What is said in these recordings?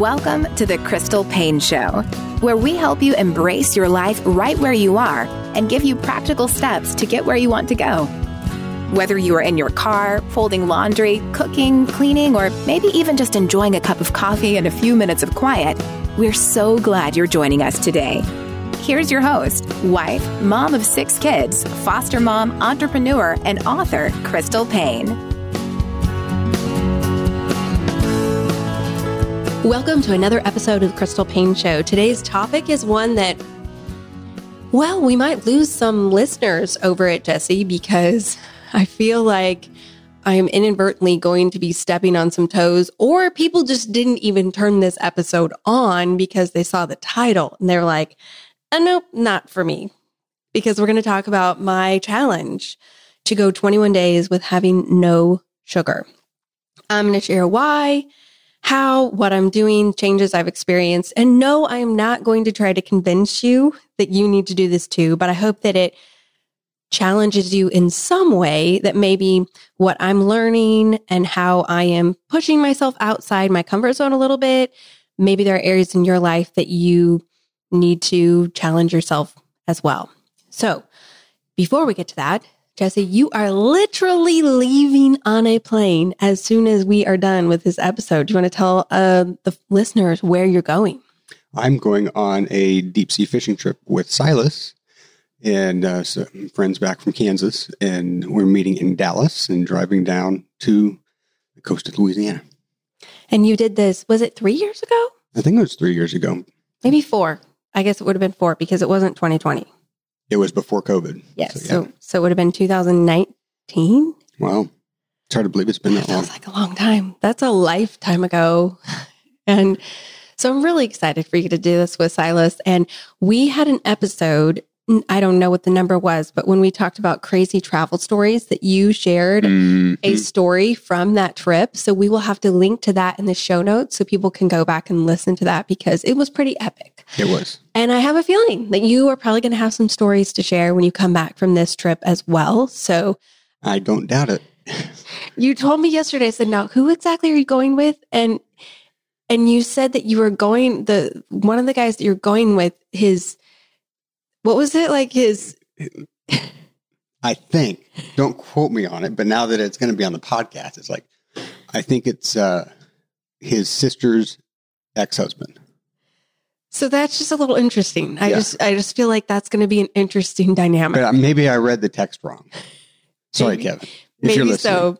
Welcome to the Crystal Paine Show, where we help you embrace your life right where you are and give you practical steps to get where you want to go. Whether you are in your car, folding laundry, cooking, cleaning, or maybe even just enjoying a cup of coffee and a few minutes of quiet, we're so glad you're joining us today. Here's your host, wife, mom of six kids, foster mom, entrepreneur, and author, Crystal Paine. Welcome to another episode of the Crystal Paine Show. Today's topic is one that, well, we might lose some listeners over at Jesse, because I feel like I'm inadvertently going to be stepping on some toes, or people just didn't even turn this episode on because they saw the title and they're like, oh, nope, not for me. Because we're going to talk about my challenge to go 21 days with having no sugar. I'm going to share why how what I'm doing, changes I've experienced. And no, I am not going to try to convince you that you need to do this too, but I hope that it challenges you in some way that maybe what I'm learning and how I am pushing myself outside my comfort zone a little bit. Maybe there are areas in your life that you need to challenge yourself as well. So before we get to that, Jesse, you are literally leaving on a plane as soon as we are done with this episode. Do you want to tell uh, the listeners where you're going? I'm going on a deep sea fishing trip with Silas and uh, some friends back from Kansas, and we're meeting in Dallas and driving down to the coast of Louisiana. And you did this, was it three years ago? I think it was three years ago. Maybe four. I guess it would have been four because it wasn't 2020. It was before COVID. Yes. So, yeah. so, so, it would have been 2019. Wow. It's hard to believe it's been that, that long. Feels like a long time. That's a lifetime ago. and so I'm really excited for you to do this with Silas. And we had an episode I don't know what the number was, but when we talked about crazy travel stories that you shared mm-hmm. a story from that trip. So we will have to link to that in the show notes so people can go back and listen to that because it was pretty epic. It was. And I have a feeling that you are probably going to have some stories to share when you come back from this trip as well. So I don't doubt it. you told me yesterday, I said, now who exactly are you going with? And and you said that you were going the one of the guys that you're going with his what was it like his? I think, don't quote me on it, but now that it's going to be on the podcast, it's like, I think it's uh, his sister's ex husband. So that's just a little interesting. I yeah. just, I just feel like that's going to be an interesting dynamic. But uh, maybe I read the text wrong. Sorry, maybe, Kevin. maybe so.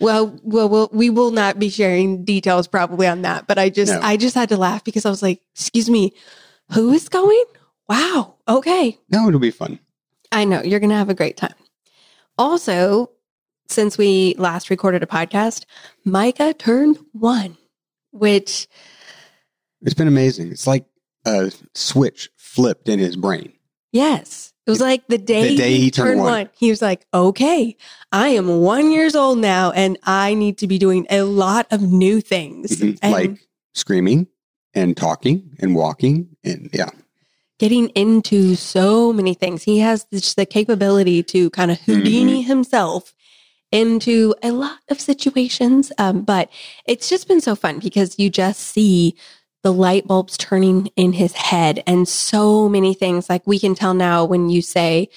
Well, well, well, we will not be sharing details probably on that. But I just, no. I just had to laugh because I was like, "Excuse me, who is going? Wow. Okay. No, it'll be fun. I know. You're going to have a great time. Also, since we last recorded a podcast, Micah turned one, which. It's been amazing. It's like a switch flipped in his brain. Yes. It was like the day, the day he, he turned, turned one. one. He was like, okay, I am one years old now and I need to be doing a lot of new things. Mm-hmm. And like screaming and talking and walking. And yeah getting into so many things. He has just the capability to kind of Houdini mm-hmm. himself into a lot of situations. Um, but it's just been so fun because you just see the light bulbs turning in his head and so many things. Like we can tell now when you say,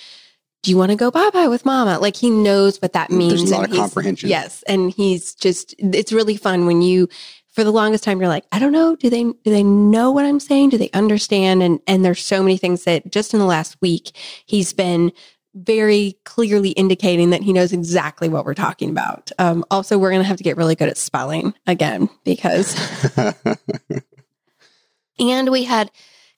do you want to go bye bye with mama? Like he knows what that means. There's a lot of comprehension. Yes. And he's just, it's really fun when you for the longest time you're like i don't know. Do they do they know what i'm saying? Do they understand? And and there's so many things that just in the last week he's been very clearly indicating that he knows exactly what we're talking about. Um, also we're going to have to get really good at spelling again because and we had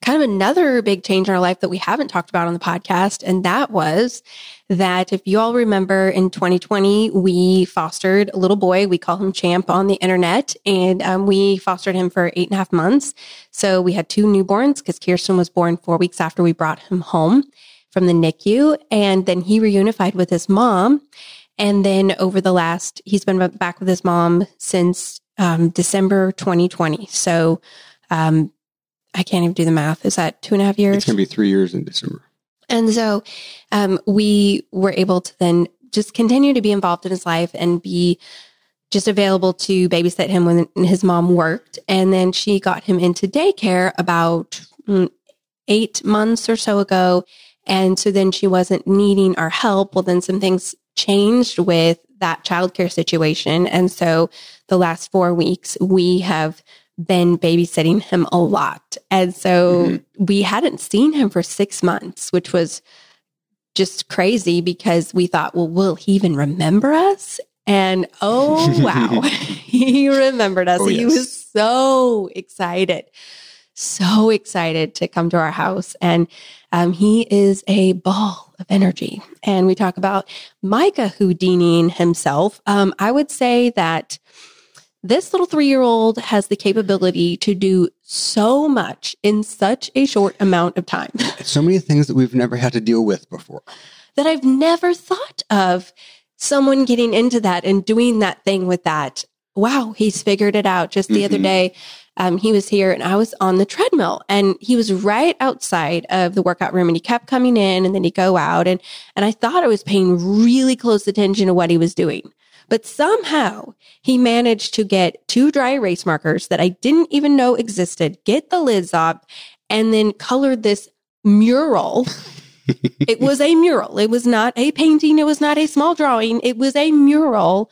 kind of another big change in our life that we haven't talked about on the podcast. And that was that if you all remember in 2020, we fostered a little boy. We call him Champ on the internet and um, we fostered him for eight and a half months. So we had two newborns because Kirsten was born four weeks after we brought him home from the NICU. And then he reunified with his mom. And then over the last, he's been back with his mom since um, December 2020. So um, I can't even do the math. Is that two and a half years? It's going to be three years in December. And so um, we were able to then just continue to be involved in his life and be just available to babysit him when his mom worked. And then she got him into daycare about mm, eight months or so ago. And so then she wasn't needing our help. Well, then some things changed with that childcare situation. And so the last four weeks, we have been babysitting him a lot. And so mm-hmm. we hadn't seen him for six months, which was just crazy because we thought, well, will he even remember us? And oh, wow, he remembered us. Oh, yes. He was so excited, so excited to come to our house. And um, he is a ball of energy. And we talk about Micah Houdiniing himself. Um, I would say that this little three year old has the capability to do so much in such a short amount of time. So many things that we've never had to deal with before. That I've never thought of someone getting into that and doing that thing with that. Wow, he's figured it out. Just the mm-hmm. other day, um, he was here and I was on the treadmill and he was right outside of the workout room and he kept coming in and then he'd go out and, and I thought I was paying really close attention to what he was doing. But somehow he managed to get two dry erase markers that I didn't even know existed, get the lids off, and then colored this mural. it was a mural. It was not a painting. It was not a small drawing. It was a mural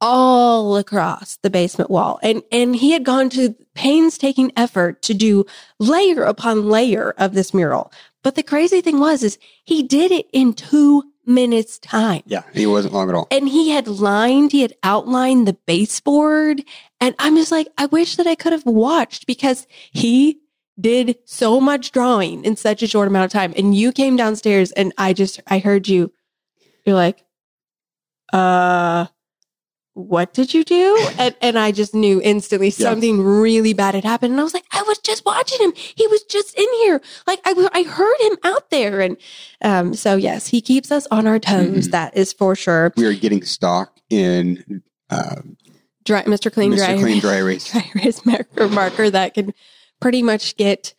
all across the basement wall. And, and he had gone to painstaking effort to do layer upon layer of this mural. But the crazy thing was, is he did it in two minutes time. Yeah, he wasn't long at all. And he had lined, he had outlined the baseboard. And I'm just like, I wish that I could have watched because he did so much drawing in such a short amount of time. And you came downstairs and I just, I heard you, you're like, uh, what did you do? And, and I just knew instantly something really bad had happened. And I was like, I was just watching him. He was just in here. Like I, I heard him out there. And um, so, yes, he keeps us on our toes. Mm-hmm. That is for sure. We are getting stock in uh, dry, Mr. Clean Mr. Dry, Clean Dry Erase. dry erase marker, marker that can pretty much get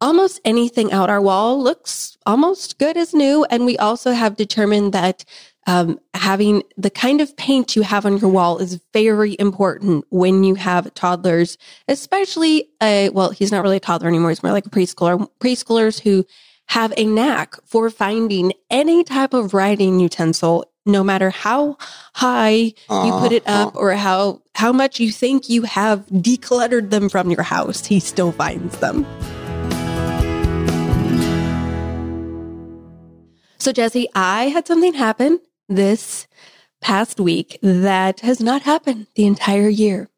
almost anything out. Our wall looks almost good as new. And we also have determined that um, having the kind of paint you have on your wall is very important when you have toddlers, especially a, well, he's not really a toddler anymore. He's more like a preschooler, preschoolers who have a knack for finding any type of writing utensil, no matter how high you put it up uh. or how, how much you think you have decluttered them from your house, he still finds them. So, Jesse, I had something happen this past week that has not happened the entire year.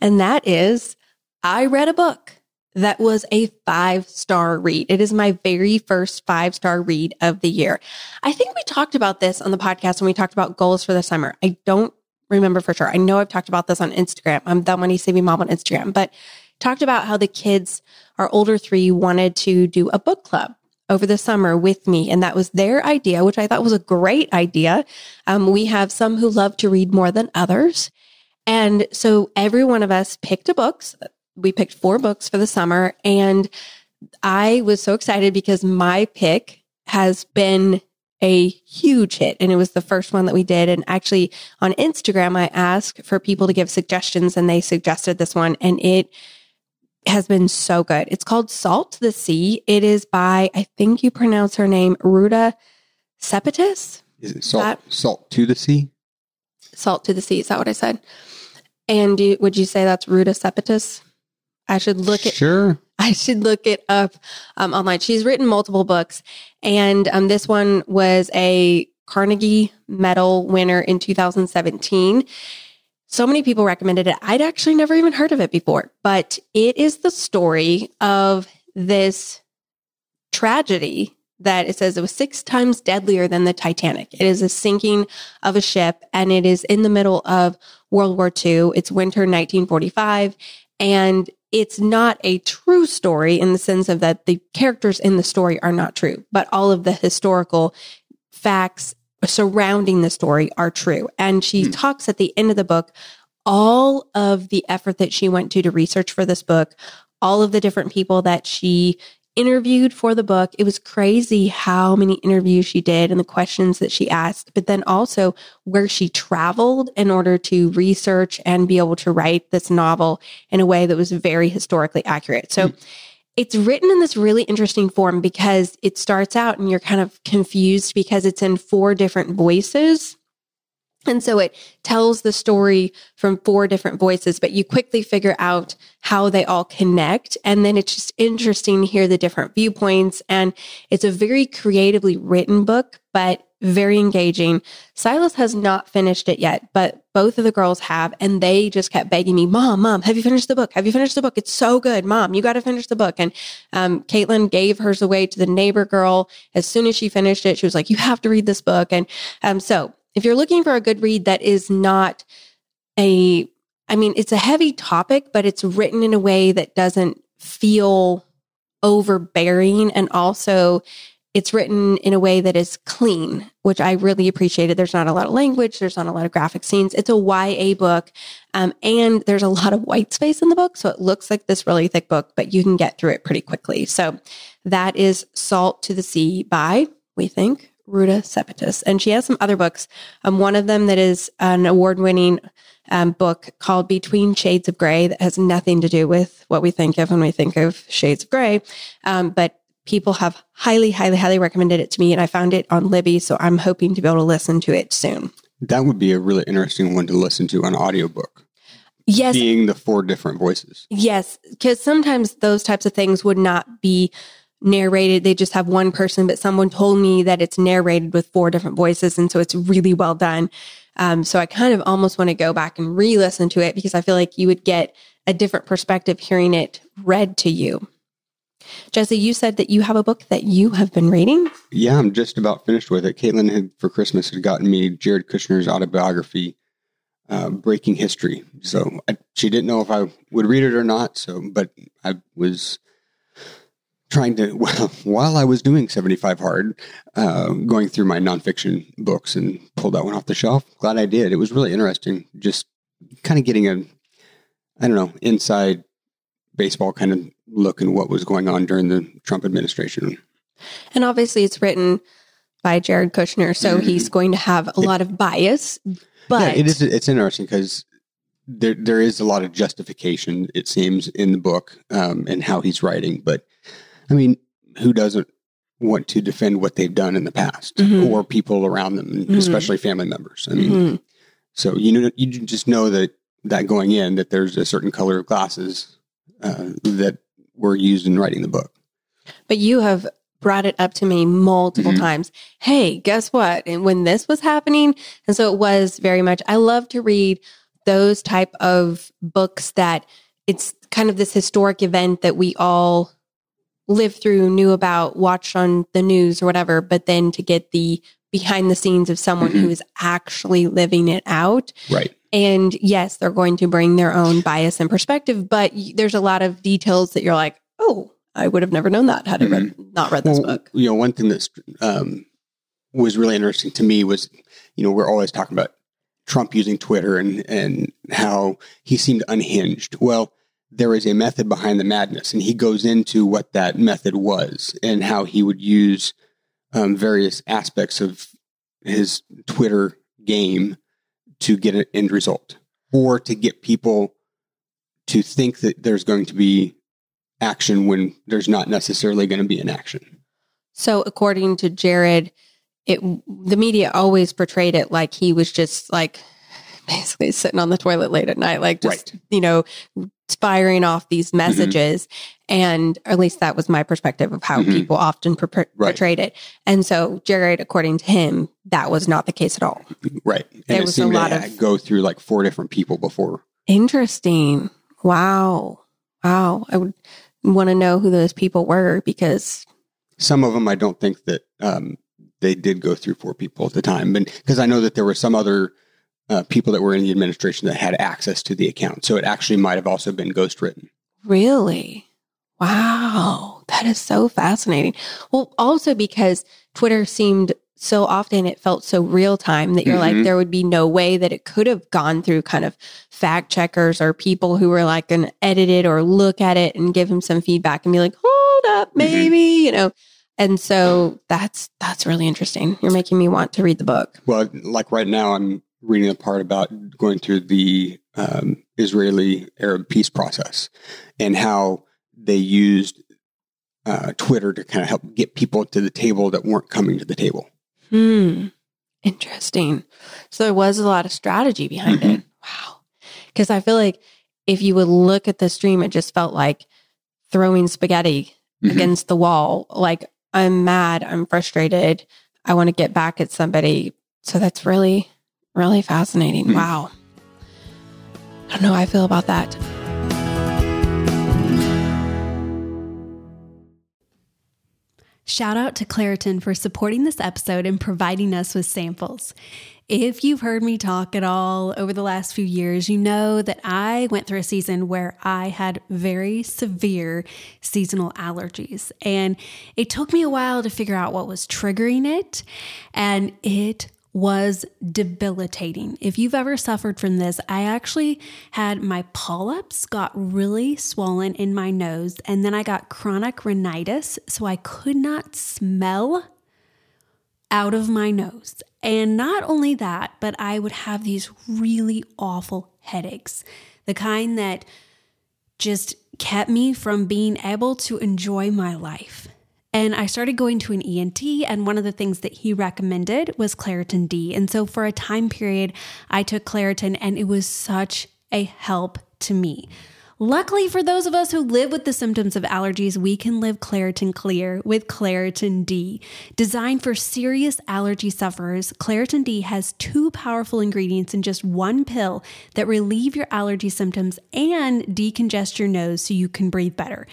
And that is, I read a book that was a five star read. It is my very first five star read of the year. I think we talked about this on the podcast when we talked about goals for the summer. I don't remember for sure. I know I've talked about this on Instagram. I'm the money saving mom on Instagram, but talked about how the kids, our older three, wanted to do a book club over the summer with me. And that was their idea, which I thought was a great idea. Um, we have some who love to read more than others. And so every one of us picked a books. We picked four books for the summer. And I was so excited because my pick has been a huge hit. And it was the first one that we did. And actually on Instagram, I asked for people to give suggestions and they suggested this one and it has been so good. It's called Salt to the Sea. It is by, I think you pronounce her name, Ruta Sepetys. Is it salt, that, salt to the sea? Salt to the sea. Is that what I said? And do, would you say that's Ruta Sepetys? I should look it. Sure. I should look it up um, online. She's written multiple books, and um, this one was a Carnegie Medal winner in 2017. So many people recommended it. I'd actually never even heard of it before, but it is the story of this tragedy that it says it was six times deadlier than the Titanic. It is a sinking of a ship and it is in the middle of World War II. It's winter 1945 and it's not a true story in the sense of that the characters in the story are not true, but all of the historical facts surrounding the story are true. And she hmm. talks at the end of the book all of the effort that she went to to research for this book, all of the different people that she interviewed for the book. It was crazy how many interviews she did and the questions that she asked, but then also where she traveled in order to research and be able to write this novel in a way that was very historically accurate. So mm. It's written in this really interesting form because it starts out and you're kind of confused because it's in four different voices. And so it tells the story from four different voices, but you quickly figure out how they all connect. And then it's just interesting to hear the different viewpoints. And it's a very creatively written book, but very engaging. Silas has not finished it yet, but both of the girls have. And they just kept begging me, Mom, Mom, have you finished the book? Have you finished the book? It's so good. Mom, you got to finish the book. And um, Caitlin gave hers away to the neighbor girl. As soon as she finished it, she was like, You have to read this book. And um, so if you're looking for a good read that is not a, I mean, it's a heavy topic, but it's written in a way that doesn't feel overbearing. And also, it's written in a way that is clean, which I really appreciated. There's not a lot of language, there's not a lot of graphic scenes. It's a YA book, um, and there's a lot of white space in the book. So it looks like this really thick book, but you can get through it pretty quickly. So that is Salt to the Sea by, we think, Ruta Sepetys. And she has some other books. Um, one of them that is an award winning um, book called Between Shades of Grey that has nothing to do with what we think of when we think of Shades of Grey. Um, but people have highly, highly, highly recommended it to me. And I found it on Libby. So I'm hoping to be able to listen to it soon. That would be a really interesting one to listen to on audiobook. Yes. Being the four different voices. Yes. Because sometimes those types of things would not be narrated. They just have one person, but someone told me that it's narrated with four different voices. And so it's really well done. Um, so I kind of almost want to go back and re listen to it because I feel like you would get a different perspective hearing it read to you. Jesse, you said that you have a book that you have been reading. Yeah, I'm just about finished with it. Caitlin had for Christmas had gotten me Jared Kushner's autobiography, uh, Breaking History. So I, she didn't know if I would read it or not. So, but I was trying to well, while I was doing 75 hard, uh, going through my nonfiction books and pulled that one off the shelf. Glad I did. It was really interesting. Just kind of getting a, I don't know, inside baseball kind of look in what was going on during the Trump administration. And obviously, it's written by Jared Kushner, so mm-hmm. he's going to have a lot of bias. But yeah, it is. It's interesting because there there is a lot of justification, it seems, in the book um, and how he's writing, but I mean, who doesn't want to defend what they've done in the past mm-hmm. or people around them, mm-hmm. especially family members? I mean, mm-hmm. so you know, you just know that that going in that there's a certain color of glasses uh, that were used in writing the book. But you have brought it up to me multiple mm-hmm. times. Hey, guess what? And when this was happening, and so it was very much. I love to read those type of books that it's kind of this historic event that we all lived through, knew about, watched on the news or whatever, but then to get the behind the scenes of someone mm-hmm. who is actually living it out. Right. And yes, they're going to bring their own bias and perspective, but there's a lot of details that you're like, oh, I would have never known that had I read, mm-hmm. not read this well, book. You know, one thing that um, was really interesting to me was, you know, we're always talking about Trump using Twitter and and how he seemed unhinged. Well, there is a method behind the madness, and he goes into what that method was and how he would use um, various aspects of his Twitter game to get an end result or to get people to think that there's going to be action when there's not necessarily going to be an action. So, according to Jared, it the media always portrayed it like he was just like basically sitting on the toilet late at night, like just right. you know firing off these mm-hmm. messages. Mm-hmm. And at least that was my perspective of how mm-hmm. people often per- right. portrayed it. And so Jared, according to him, that was not the case at all. Right. And there was a lot of go through like four different people before. Interesting. Wow. Wow. I would want to know who those people were because some of them I don't think that um, they did go through four people at the time, because I know that there were some other uh, people that were in the administration that had access to the account. So it actually might have also been ghostwritten. Really? Wow. That is so fascinating. Well, also because Twitter seemed so often it felt so real time that you're mm-hmm. like, there would be no way that it could have gone through kind of fact checkers or people who were like going to edit it or look at it and give him some feedback and be like, hold up, maybe, you know. And so that's that's really interesting. You're making me want to read the book. Well, like right now, I'm reading a part about going through the um, Israeli Arab peace process and how they used uh, Twitter to kind of help get people to the table that weren't coming to the table. Hmm. Interesting. So there was a lot of strategy behind it. Wow. Because I feel like if you would look at the stream, it just felt like throwing spaghetti Mhm. against the wall. Like, I'm mad. I'm frustrated. I want to get back at somebody. So that's really, really fascinating. Mhm. Wow. I don't know how I feel about that. Shout out to Claritin for supporting this episode and providing us with samples. If you've heard me talk at all over the last few years, you know that I went through a season where I had very severe seasonal allergies. And it took me a while to figure out what was triggering it. And it was debilitating. If you've ever suffered from this, I actually had my polyps got really swollen in my nose, and then I got chronic rhinitis, so I could not smell out of my nose. And not only that, but I would have these really awful headaches, the kind that just kept me from being able to enjoy my life. And I started going to an ENT, and one of the things that he recommended was Claritin D. And so for a time period, I took Claritin, and it was such a help to me. Luckily, for those of us who live with the symptoms of allergies, we can live Claritin Clear with Claritin D. Designed for serious allergy sufferers, Claritin D has two powerful ingredients in just one pill that relieve your allergy symptoms and decongest your nose so you can breathe better.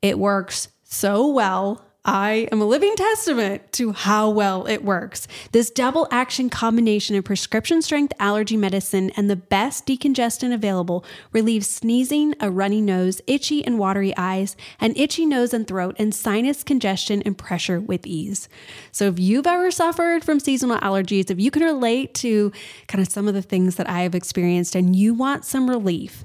It works so well. I am a living testament to how well it works. This double action combination of prescription strength allergy medicine and the best decongestant available relieves sneezing, a runny nose, itchy and watery eyes, an itchy nose and throat, and sinus congestion and pressure with ease. So, if you've ever suffered from seasonal allergies, if you can relate to kind of some of the things that I have experienced and you want some relief,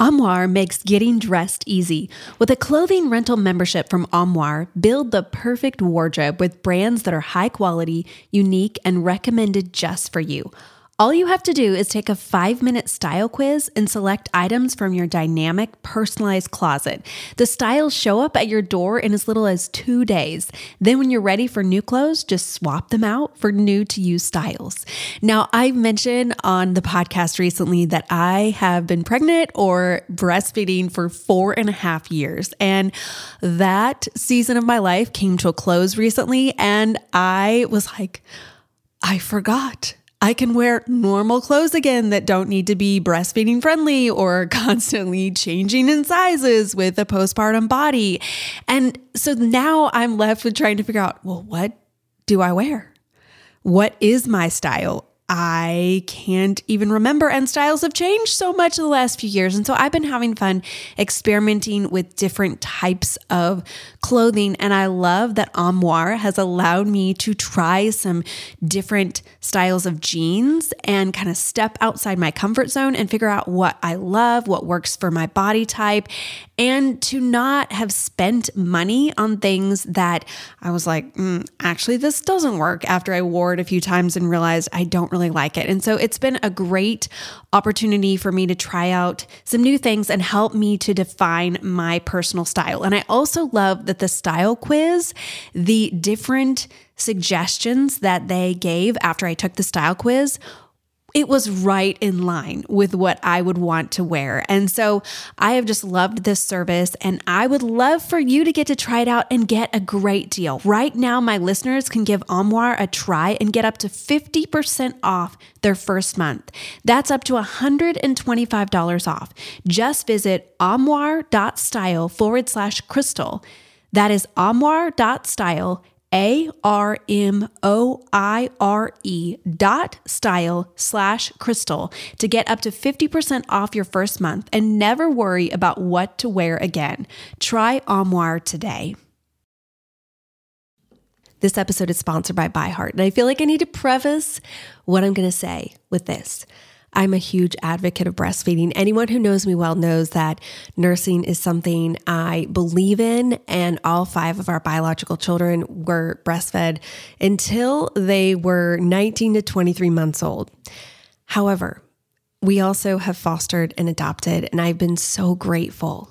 Armoire makes getting dressed easy. With a clothing rental membership from Armoire, build the perfect wardrobe with brands that are high quality, unique, and recommended just for you. All you have to do is take a five minute style quiz and select items from your dynamic, personalized closet. The styles show up at your door in as little as two days. Then, when you're ready for new clothes, just swap them out for new to use styles. Now, I mentioned on the podcast recently that I have been pregnant or breastfeeding for four and a half years. And that season of my life came to a close recently. And I was like, I forgot. I can wear normal clothes again that don't need to be breastfeeding friendly or constantly changing in sizes with a postpartum body. And so now I'm left with trying to figure out well, what do I wear? What is my style? I can't even remember, and styles have changed so much in the last few years. And so I've been having fun experimenting with different types of clothing. And I love that Armoire has allowed me to try some different styles of jeans and kind of step outside my comfort zone and figure out what I love, what works for my body type, and to not have spent money on things that I was like, mm, actually, this doesn't work after I wore it a few times and realized I don't really like it. And so it's been a great opportunity for me to try out some new things and help me to define my personal style. And I also love that the style quiz, the different suggestions that they gave after I took the style quiz it was right in line with what I would want to wear. And so I have just loved this service and I would love for you to get to try it out and get a great deal. Right now, my listeners can give Armoire a try and get up to 50% off their first month. That's up to $125 off. Just visit armoire.style forward slash crystal. That is armoire.style, A R M O I R E dot style slash crystal to get up to 50% off your first month and never worry about what to wear again. Try Armoire today. This episode is sponsored by ByHeart, and I feel like I need to preface what I'm going to say with this. I'm a huge advocate of breastfeeding. Anyone who knows me well knows that nursing is something I believe in, and all five of our biological children were breastfed until they were 19 to 23 months old. However, we also have fostered and adopted, and I've been so grateful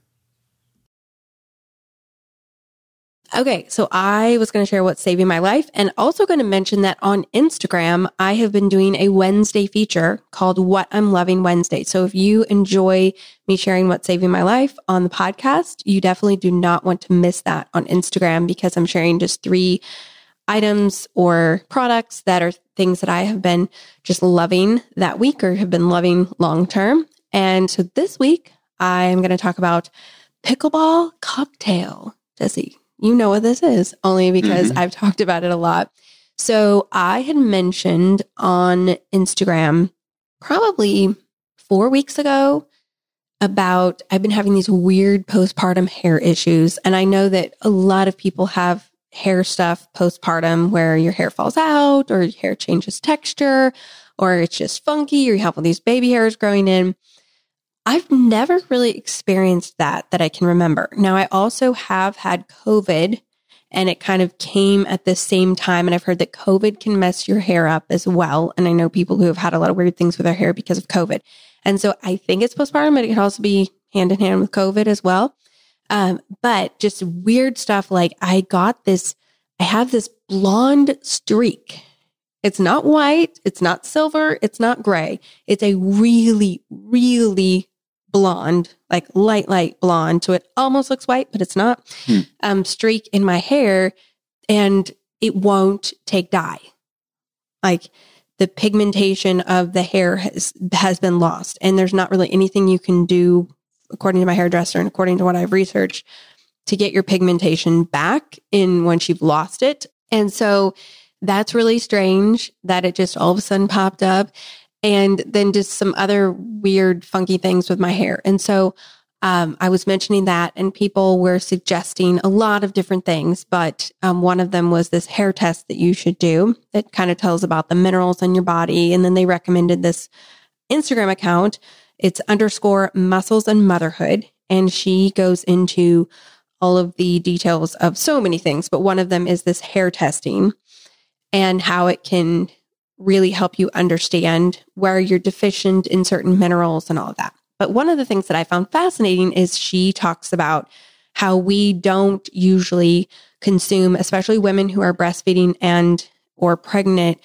Okay, so I was going to share what's saving my life and also going to mention that on Instagram, I have been doing a Wednesday feature called What I'm Loving Wednesday. So if you enjoy me sharing what's saving my life on the podcast, you definitely do not want to miss that on Instagram because I'm sharing just three items or products that are things that I have been just loving that week or have been loving long term. And so this week, I'm going to talk about pickleball cocktail. Jesse, you know what this is, only because mm-hmm. I've talked about it a lot. So I had mentioned on Instagram probably four weeks ago about I've been having these weird postpartum hair issues. And I know that a lot of people have hair stuff postpartum where your hair falls out or your hair changes texture or it's just funky or you have all these baby hairs growing in. I've never really experienced that that I can remember. Now, I also have had COVID and it kind of came at the same time. And I've heard that COVID can mess your hair up as well. And I know people who have had a lot of weird things with their hair because of COVID. And so I think it's postpartum, but it could also be hand in hand with COVID as well. Um, but just weird stuff like I got this, I have this blonde streak. It's not white, it's not silver, it's not gray. It's a really, really blonde, like light, light blonde. So it almost looks white, but it's not. Hmm. Um, streak in my hair and it won't take dye. Like the pigmentation of the hair has, has been lost and there's not really anything you can do according to my hairdresser and according to what I've researched to get your pigmentation back in once you've lost it. And so that's really strange that it just all of a sudden popped up and then just some other weird, funky things with my hair. And so um, I was mentioning that, and people were suggesting a lot of different things, but um, one of them was this hair test that you should do that kind of tells about the minerals in your body. And then they recommended this Instagram account. It's underscore muscles and motherhood. And she goes into all of the details of so many things, but one of them is this hair testing and how it can really help you understand where you're deficient in certain minerals and all of that. But one of the things that I found fascinating is she talks about how we don't usually consume, especially women who are breastfeeding and or pregnant,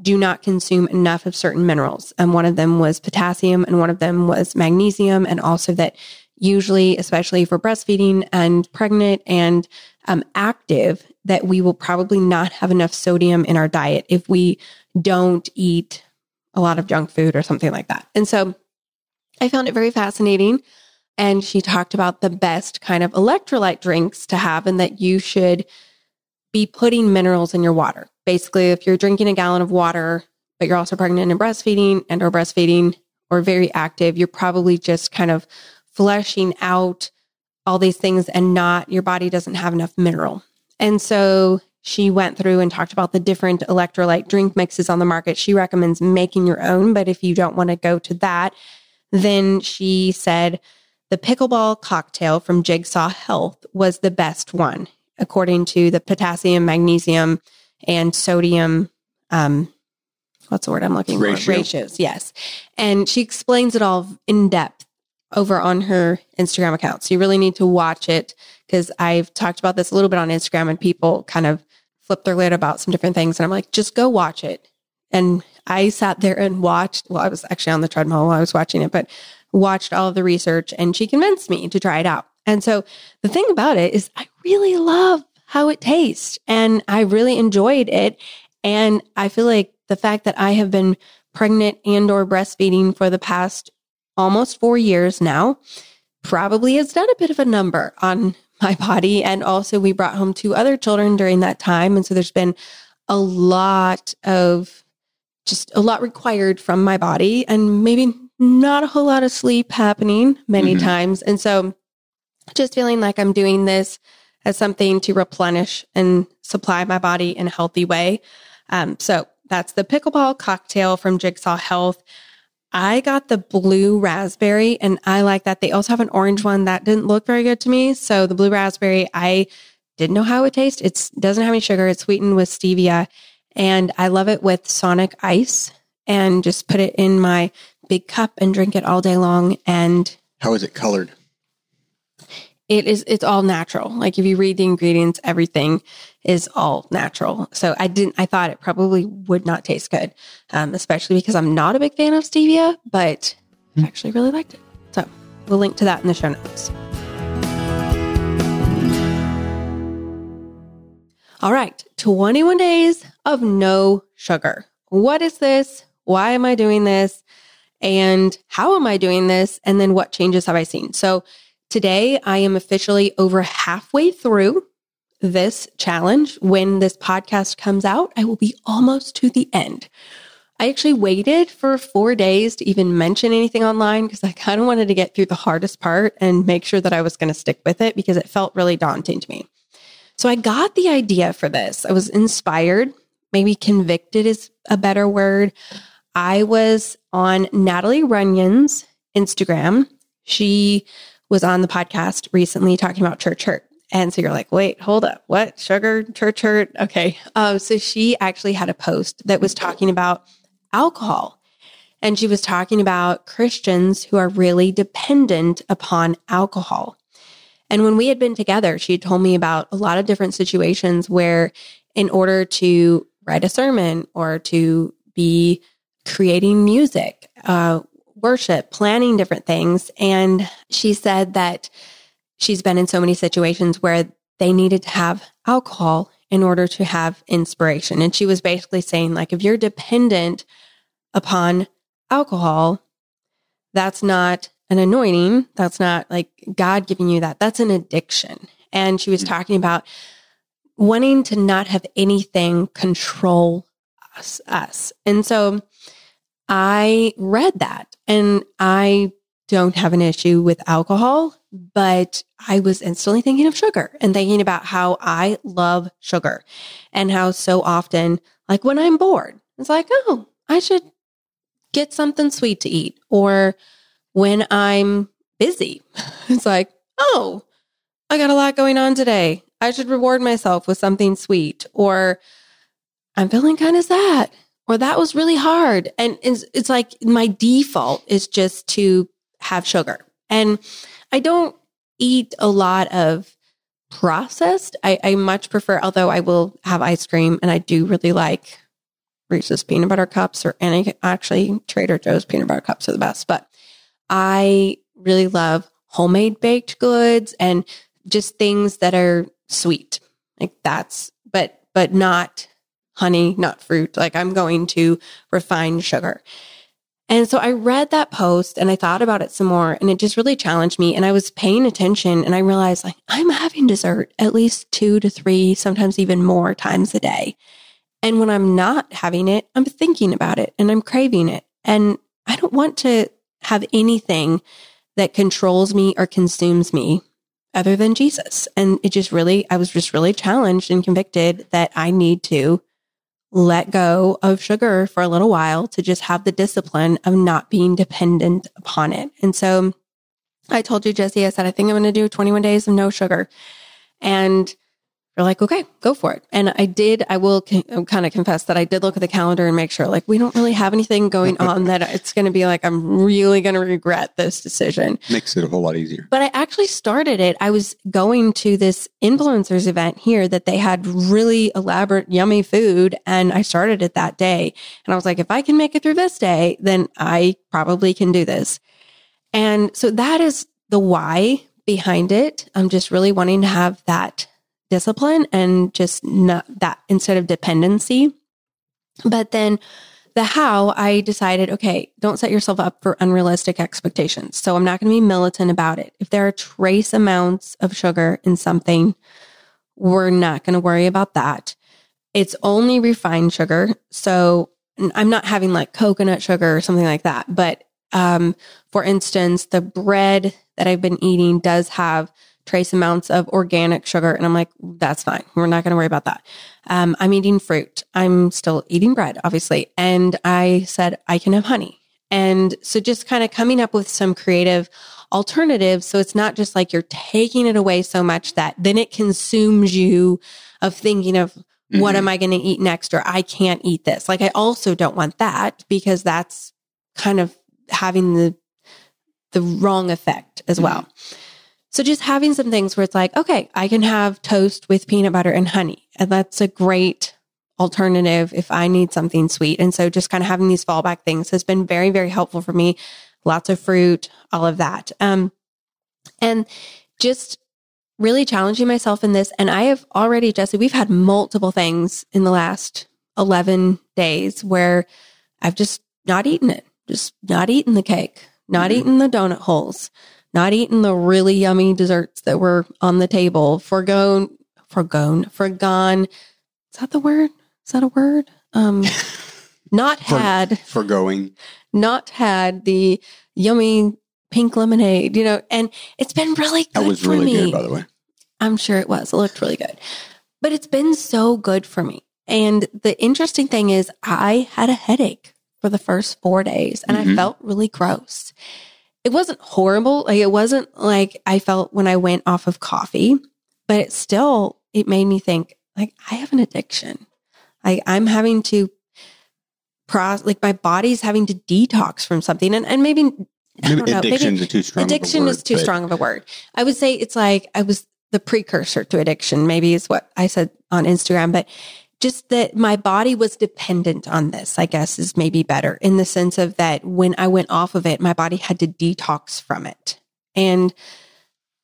do not consume enough of certain minerals. And one of them was potassium and one of them was magnesium. And also that usually, especially for breastfeeding and pregnant and um, active, that we will probably not have enough sodium in our diet if we don't eat a lot of junk food or something like that. And so I found it very fascinating. And she talked about the best kind of electrolyte drinks to have and that you should be putting minerals in your water. Basically, if you're drinking a gallon of water, but you're also pregnant and breastfeeding and or breastfeeding or very active, you're probably just kind of fleshing out all these things and not your body doesn't have enough mineral. And so she went through and talked about the different electrolyte drink mixes on the market. She recommends making your own, but if you don't want to go to that, then she said the pickleball cocktail from Jigsaw Health was the best one, according to the potassium, magnesium, and sodium. Um, what's the word I'm looking Ratio. for? Ratios, yes. And she explains it all in depth over on her Instagram account. So you really need to watch it because I've talked about this a little bit on Instagram and people kind of flip their lid about some different things. And I'm like, just go watch it. And I sat there and watched, well, I was actually on the treadmill while I was watching it, but watched all of the research and she convinced me to try it out. And so the thing about it is I really love how it tastes and I really enjoyed it. And I feel like the fact that I have been pregnant and or breastfeeding for the past almost four years now probably has done a bit of a number on my body. And also, we brought home two other children during that time. And so there's been a lot of just a lot required from my body and maybe not a whole lot of sleep happening many Mhm. times. And so just feeling like I'm doing this as something to replenish and supply my body in a healthy way. Um, so that's the pickleball cocktail from Jigsaw Health. I got the blue raspberry and I like that. They also have an orange one that didn't look very good to me. So the blue raspberry, I didn't know how it tastes. It doesn't have any sugar. It's sweetened with stevia and I love it with Sonic ice and just put it in my big cup and drink it all day long. And How is it colored? It is, it's all natural. Like if you read the ingredients, everything is all natural. So I didn't, I thought it probably would not taste good, um, especially because I'm not a big fan of stevia, but I actually really liked it. So we'll link to that in the show notes. All right, 21 days of no sugar. What is this? Why am I doing this? And how am I doing this? And then what changes have I seen? So today I am officially over halfway through this challenge. When this podcast comes out, I will be almost to the end. I actually waited for four days to even mention anything online because I kind of wanted to get through the hardest part and make sure that I was going to stick with it because it felt really daunting to me. So I got the idea for this. I was inspired, maybe convicted is a better word. I was on Natalie Runion's Instagram. She was on the podcast recently talking about church hurt. And so you're like, wait, hold up. What? Sugar, church hurt? Okay. Uh, so she actually had a post that was talking about alcohol. And she was talking about Christians who are really dependent upon alcohol. And when we had been together, she had told me about a lot of different situations where, in order to write a sermon or to be creating music, uh, worship, planning different things. And she said that she's been in so many situations where they needed to have alcohol in order to have inspiration. And she was basically saying, like, if you're dependent upon alcohol, that's not an anointing. That's not like God giving you that. That's an addiction. And she was mm. talking about wanting to not have anything control us. us. And so I read that and I don't have an issue with alcohol, but I was instantly thinking of sugar and thinking about how I love sugar and how so often, like when I'm bored, it's like, oh, I should get something sweet to eat. Or when I'm busy, it's like, oh, I got a lot going on today. I should reward myself with something sweet. Or I'm feeling kind of sad. Or that was really hard. And it's, it's like my default is just to have sugar. And I don't eat a lot of processed. I, I much prefer, although I will have ice cream and I do really like Reese's peanut butter cups or any actually Trader Joe's peanut butter cups are the best, but I really love homemade baked goods and just things that are sweet. Like that's but but not honey, not fruit. Like I'm going to refined sugar. And so I read that post and I thought about it some more and it just really challenged me. And I was paying attention and I realized like I'm having dessert at least two to three, sometimes even more times a day. And when I'm not having it, I'm thinking about it and I'm craving it. And I don't want to have anything that controls me or consumes me other than Jesus. And it just really, I was just really challenged and convicted that I need to let go of sugar for a little while to just have the discipline of not being dependent upon it. And so I told you, Jesse, I said, I think I'm going to do 21 days of no sugar. And they're like, okay, go for it. And I did, I will kind of confess that I did look at the calendar and make sure like we don't really have anything going on that it's going to be like, I'm really going to regret this decision. Makes it a whole lot easier. But I actually started it. I was going to this influencers event here that they had really elaborate, yummy food. And I started it that day. And I was like, if I can make it through this day, then I probably can do this. And so that is the why behind it. I'm just really wanting to have that discipline and just not that instead of dependency. But then the how, I decided, okay, don't set yourself up for unrealistic expectations. So I'm not going to be militant about it. If there are trace amounts of sugar in something, we're not going to worry about that. It's only refined sugar. So I'm not having like coconut sugar or something like that. But um, for instance, the bread that I've been eating does have trace amounts of organic sugar. And I'm like, that's fine. We're not going to worry about that. Um, I'm eating fruit. I'm still eating bread, obviously. And I said, I can have honey. And so just kind of coming up with some creative alternatives. So it's not just like you're taking it away so much that then it consumes you of thinking of, mm-hmm. what am I going to eat next? Or I can't eat this. Like I also don't want that because that's kind of having the, the wrong effect as well. So just having some things where it's like, okay, I can have toast with peanut butter and honey. And that's a great alternative if I need something sweet. And so just kind of having these fallback things has been very, very helpful for me. Lots of fruit, all of that. Um, and just really challenging myself in this. And I have already, Jesse, we've had multiple things in the last 11 days where I've just not eaten it, just not eaten the cake, not mm-hmm. eaten the donut holes not eating the really yummy desserts that were on the table, forgone, forgone, forgone. Is that the word? Is that a word? Um, not For, had, forgoing, not had the yummy pink lemonade, you know, and it's been really good. That was really me. good, by the way. I'm sure it was. It looked really good, but it's been so good for me. And the interesting thing is, I had a headache for the first four days and mm-hmm. I felt really gross it wasn't horrible. Like it wasn't like I felt when I went off of coffee, but it still, it made me think like I have an addiction. Like I'm having to process, like my body's having to detox from something. And, and maybe, maybe addiction is too strong. Addiction word, is too strong of a word. I would say it's like I was the precursor to addiction, maybe is what I said on Instagram, but just that my body was dependent on this, I guess is maybe better in the sense of that when I went off of it, my body had to detox from it. And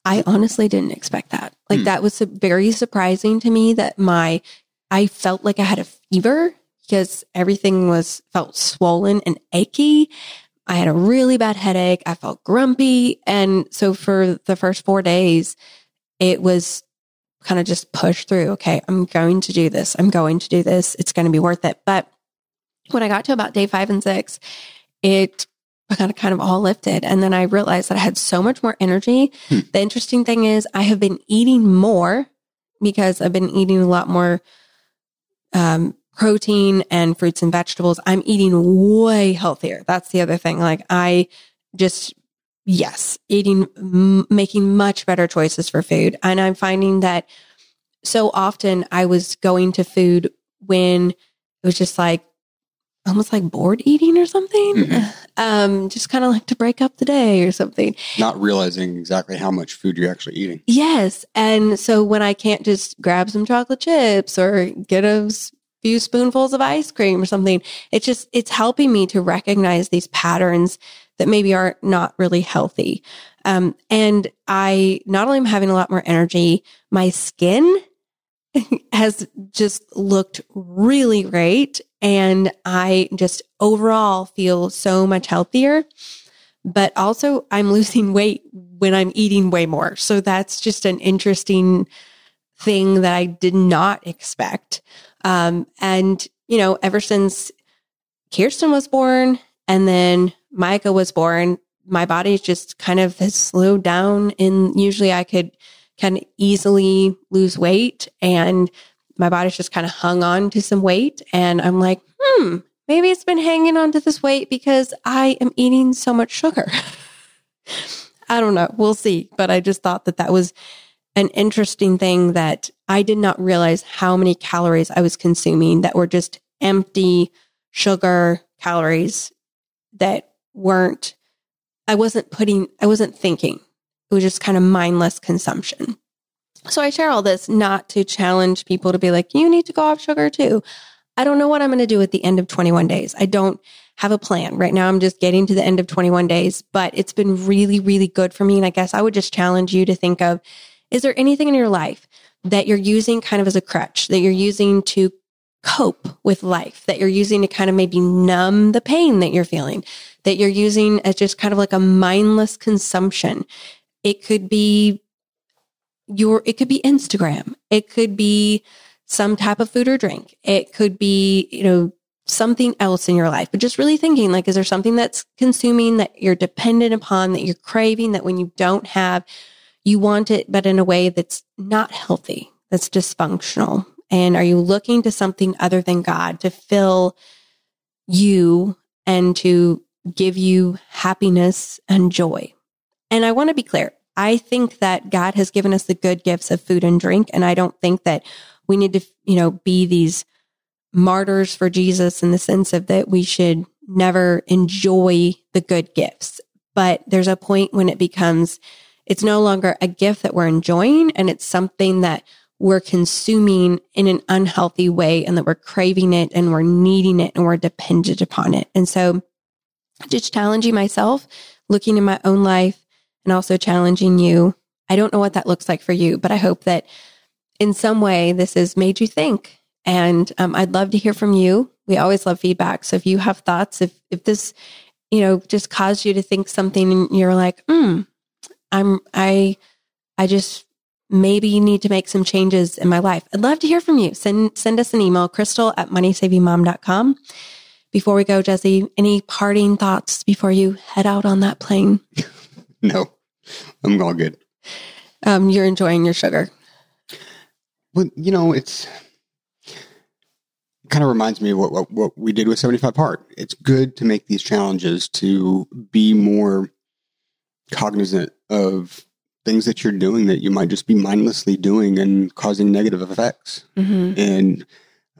I honestly didn't expect that. Like hmm. that was very surprising to me that my, I felt like I had a fever because everything was felt swollen and achy. I had a really bad headache. I felt grumpy. And so for the first four days, it was kind of just push through. Okay, I'm going to do this. I'm going to do this. It's going to be worth it. But when I got to about day five and six, it kind of kind of all lifted. And then I realized that I had so much more energy. Hmm. The interesting thing is I have been eating more because I've been eating a lot more um, protein and fruits and vegetables. I'm eating way healthier. That's the other thing. Like I just yes, eating, m- making much better choices for food. And I'm finding that so often I was going to food when it was just like almost like bored eating or something. Mm-hmm. Um, just kind of like to break up the day or something. Not realizing exactly how much food you're actually eating. Yes. And so when I can't just grab some chocolate chips or get a few spoonfuls of ice cream or something, it's just, it's helping me to recognize these patterns that maybe are not really healthy. Um, and I not only am having a lot more energy, my skin has just looked really great. And I just overall feel so much healthier. But also, I'm losing weight when I'm eating way more. So that's just an interesting thing that I did not expect. Um, and, you know, ever since Kirsten was born and then Micah was born, my body just kind of has slowed down. And usually I could kind of easily lose weight and my body's just kind of hung on to some weight. And I'm like, hmm, maybe it's been hanging on to this weight because I am eating so much sugar. I don't know. We'll see. But I just thought that that was an interesting thing that I did not realize how many calories I was consuming that were just empty sugar calories that weren't, I wasn't putting, I wasn't thinking. It was just kind of mindless consumption. So I share all this not to challenge people to be like, you need to go off sugar too. I don't know what I'm going to do at the end of 21 days. I don't have a plan. Right now, I'm just getting to the end of 21 days, but it's been really, really good for me. And I guess I would just challenge you to think of is there anything in your life that you're using kind of as a crutch, that you're using to cope with life, that you're using to kind of maybe numb the pain that you're feeling, that you're using as just kind of like a mindless consumption? It could be your, it could be Instagram. It could be some type of food or drink. It could be, you know, something else in your life, but just really thinking like, is there something that's consuming that you're dependent upon, that you're craving, that when you don't have, you want it, but in a way that's not healthy, that's dysfunctional? And are you looking to something other than God to fill you and to give you happiness and joy? And I want to be clear. I think that God has given us the good gifts of food and drink. And I don't think that we need to, you know, be these martyrs for Jesus in the sense of that we should never enjoy the good gifts. But there's a point when it becomes, it's no longer a gift that we're enjoying and it's something that we're consuming in an unhealthy way and that we're craving it and we're needing it and we're dependent upon it. And so just challenging myself, looking in my own life and also challenging you. I don't know what that looks like for you, but I hope that in some way this has made you think. And um, I'd love to hear from you. We always love feedback. So if you have thoughts, if if this, you know, just caused you to think something and you're like, hmm, I'm I I just maybe need to make some changes in my life. I'd love to hear from you. Send send us an email, crystal at moneysavingmom.com. Before we go, Jesse, any parting thoughts before you head out on that plane? no, I'm all good. Um, you're enjoying your sugar. Well, you know, it's it kind of reminds me of what, what, what we did with 75 Hard. It's good to make these challenges to be more cognizant of things that you're doing that you might just be mindlessly doing and causing negative effects. Mm-hmm. And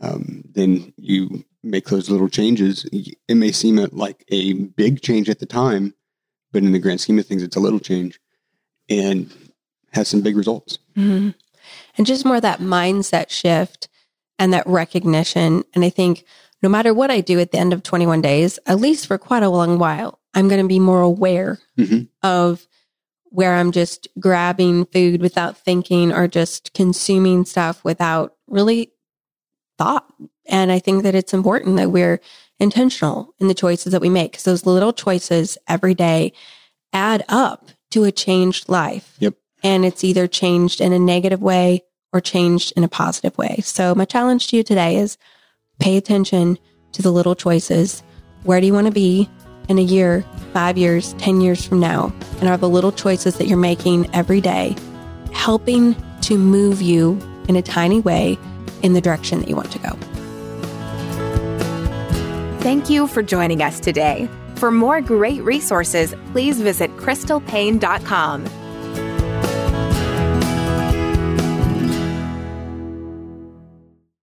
um, then you make those little changes. It may seem like a big change at the time, but in the grand scheme of things, it's a little change and has some big results. Mm-hmm and just more that mindset shift and that recognition. And I think no matter what I do at the end of 21 days, at least for quite a long while, I'm going to be more aware mm-hmm. of where I'm just grabbing food without thinking or just consuming stuff without really thought. And I think that it's important that we're intentional in the choices that we make because those little choices every day add up to a changed life. Yep and it's either changed in a negative way or changed in a positive way. So, my challenge to you today is pay attention to the little choices. Where do you want to be in a year, five years, 10 years from now? And are the little choices that you're making every day helping to move you in a tiny way in the direction that you want to go? Thank you for joining us today. For more great resources, please visit crystalpaine.com